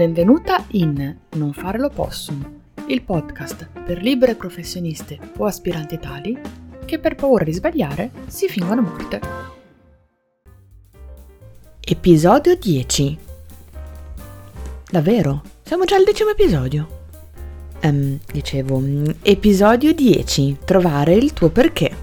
Benvenuta in Non fare l'opossum, il podcast per libere professioniste o aspiranti tali che per paura di sbagliare si fingono morte. Episodio 10 Davvero? Siamo già al decimo episodio. Um, dicevo, episodio 10. Trovare il tuo perché.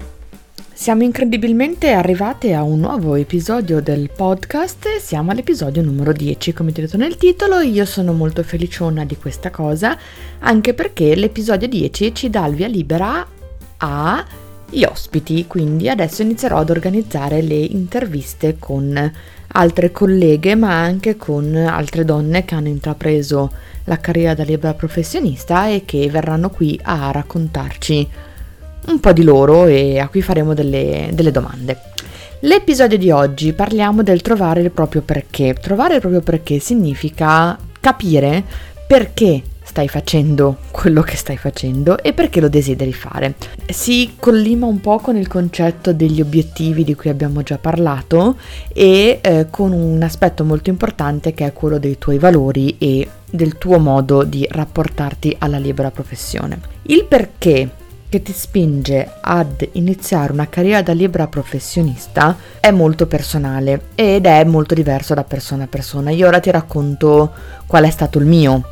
Siamo incredibilmente arrivate a un nuovo episodio del podcast. Siamo all'episodio numero 10, come ti ho detto nel titolo, io sono molto feliciona di questa cosa, anche perché l'episodio 10 ci dà il via libera agli ospiti, quindi adesso inizierò ad organizzare le interviste con altre colleghe, ma anche con altre donne che hanno intrapreso la carriera da libera professionista e che verranno qui a raccontarci un po' di loro e a cui faremo delle, delle domande. L'episodio di oggi parliamo del trovare il proprio perché. Trovare il proprio perché significa capire perché stai facendo quello che stai facendo e perché lo desideri fare. Si collima un po' con il concetto degli obiettivi di cui abbiamo già parlato e eh, con un aspetto molto importante che è quello dei tuoi valori e del tuo modo di rapportarti alla libera professione. Il perché che ti spinge ad iniziare una carriera da libera professionista è molto personale ed è molto diverso da persona a persona. Io ora ti racconto qual è stato il mio,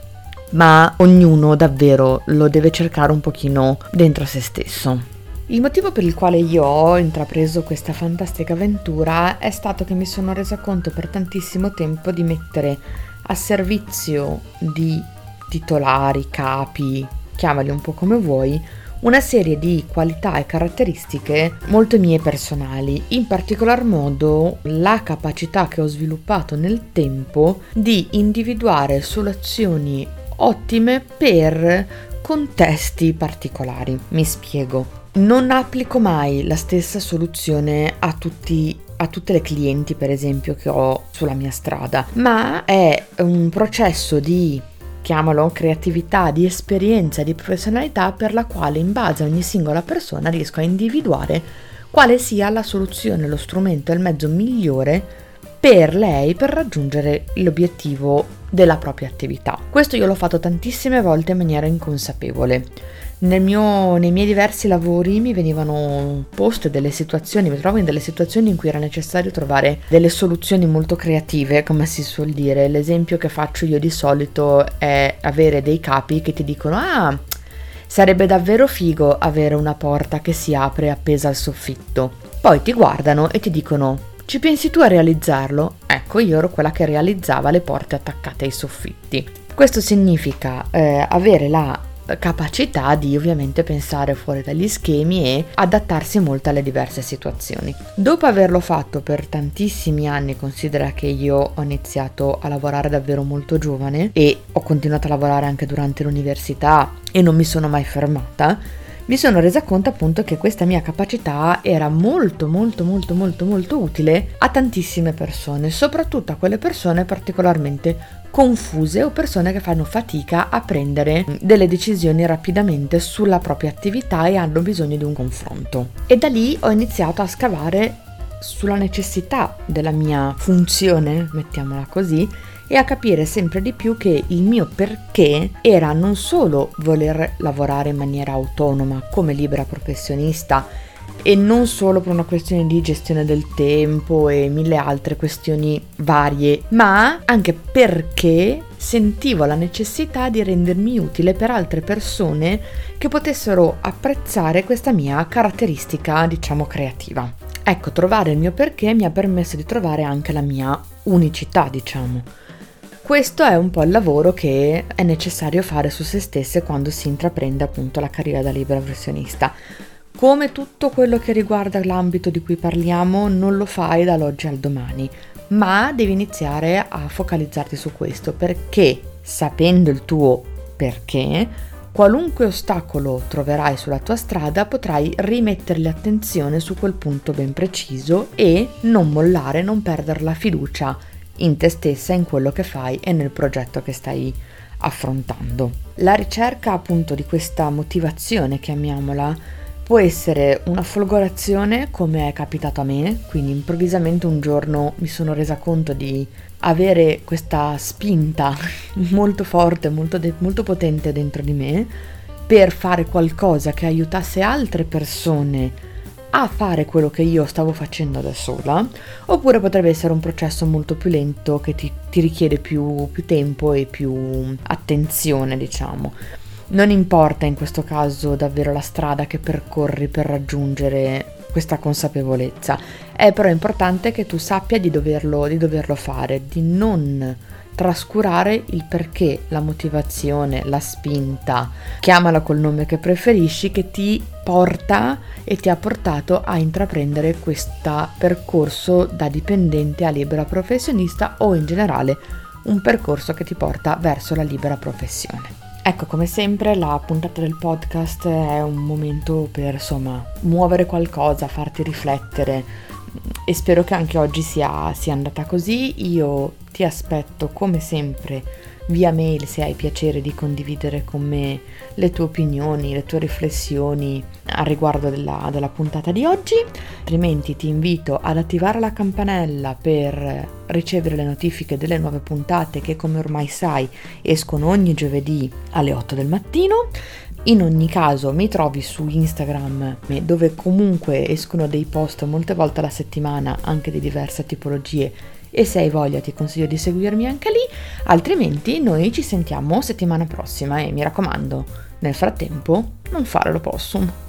ma ognuno davvero lo deve cercare un pochino dentro se stesso. Il motivo per il quale io ho intrapreso questa fantastica avventura è stato che mi sono resa conto per tantissimo tempo di mettere a servizio di titolari, capi, chiamali un po' come vuoi, una serie di qualità e caratteristiche molto mie personali, in particolar modo la capacità che ho sviluppato nel tempo di individuare soluzioni ottime per contesti particolari. Mi spiego. Non applico mai la stessa soluzione a tutti a tutte le clienti per esempio che ho sulla mia strada, ma è un processo di chiamalo creatività, di esperienza, di professionalità per la quale in base a ogni singola persona riesco a individuare quale sia la soluzione, lo strumento e il mezzo migliore per lei per raggiungere l'obiettivo della propria attività. Questo io l'ho fatto tantissime volte in maniera inconsapevole. Nel mio, nei miei diversi lavori mi venivano poste delle situazioni, mi trovo in delle situazioni in cui era necessario trovare delle soluzioni molto creative, come si suol dire. L'esempio che faccio io di solito è avere dei capi che ti dicono ah, sarebbe davvero figo avere una porta che si apre appesa al soffitto. Poi ti guardano e ti dicono ci pensi tu a realizzarlo? Ecco, io ero quella che realizzava le porte attaccate ai soffitti. Questo significa eh, avere la capacità di ovviamente pensare fuori dagli schemi e adattarsi molto alle diverse situazioni. Dopo averlo fatto per tantissimi anni, considera che io ho iniziato a lavorare davvero molto giovane e ho continuato a lavorare anche durante l'università e non mi sono mai fermata mi sono resa conto appunto che questa mia capacità era molto molto molto molto molto utile a tantissime persone, soprattutto a quelle persone particolarmente confuse o persone che fanno fatica a prendere delle decisioni rapidamente sulla propria attività e hanno bisogno di un confronto. E da lì ho iniziato a scavare sulla necessità della mia funzione, mettiamola così, e a capire sempre di più che il mio perché era non solo voler lavorare in maniera autonoma come libera professionista e non solo per una questione di gestione del tempo e mille altre questioni varie, ma anche perché sentivo la necessità di rendermi utile per altre persone che potessero apprezzare questa mia caratteristica, diciamo, creativa. Ecco, trovare il mio perché mi ha permesso di trovare anche la mia unicità, diciamo. Questo è un po' il lavoro che è necessario fare su se stesse quando si intraprende appunto la carriera da libera professionista. Come tutto quello che riguarda l'ambito di cui parliamo, non lo fai dall'oggi al domani, ma devi iniziare a focalizzarti su questo perché sapendo il tuo perché, qualunque ostacolo troverai sulla tua strada potrai rimetterli attenzione su quel punto ben preciso e non mollare, non perdere la fiducia in te stessa, in quello che fai e nel progetto che stai affrontando. La ricerca appunto di questa motivazione, chiamiamola, Può essere una folgorazione come è capitato a me, quindi improvvisamente un giorno mi sono resa conto di avere questa spinta molto forte, molto, de- molto potente dentro di me per fare qualcosa che aiutasse altre persone a fare quello che io stavo facendo da sola, oppure potrebbe essere un processo molto più lento che ti, ti richiede più, più tempo e più attenzione, diciamo. Non importa in questo caso davvero la strada che percorri per raggiungere questa consapevolezza, è però importante che tu sappia di doverlo, di doverlo fare, di non trascurare il perché, la motivazione, la spinta, chiamala col nome che preferisci, che ti porta e ti ha portato a intraprendere questo percorso da dipendente a libera professionista o in generale un percorso che ti porta verso la libera professione. Ecco, come sempre, la puntata del podcast è un momento per insomma muovere qualcosa, farti riflettere e spero che anche oggi sia, sia andata così. Io ti aspetto come sempre via mail se hai piacere di condividere con me le tue opinioni, le tue riflessioni a riguardo della, della, puntata di oggi. Altrimenti ti invito ad attivare la campanella per ricevere le notifiche delle nuove puntate che come ormai sai escono ogni giovedì alle 8 del mattino. In ogni caso mi trovi su Instagram dove comunque escono dei post molte volte alla settimana anche di diverse tipologie e se hai voglia ti consiglio di seguirmi anche lì, altrimenti noi ci sentiamo settimana prossima e mi raccomando, nel frattempo non fare l'opossum.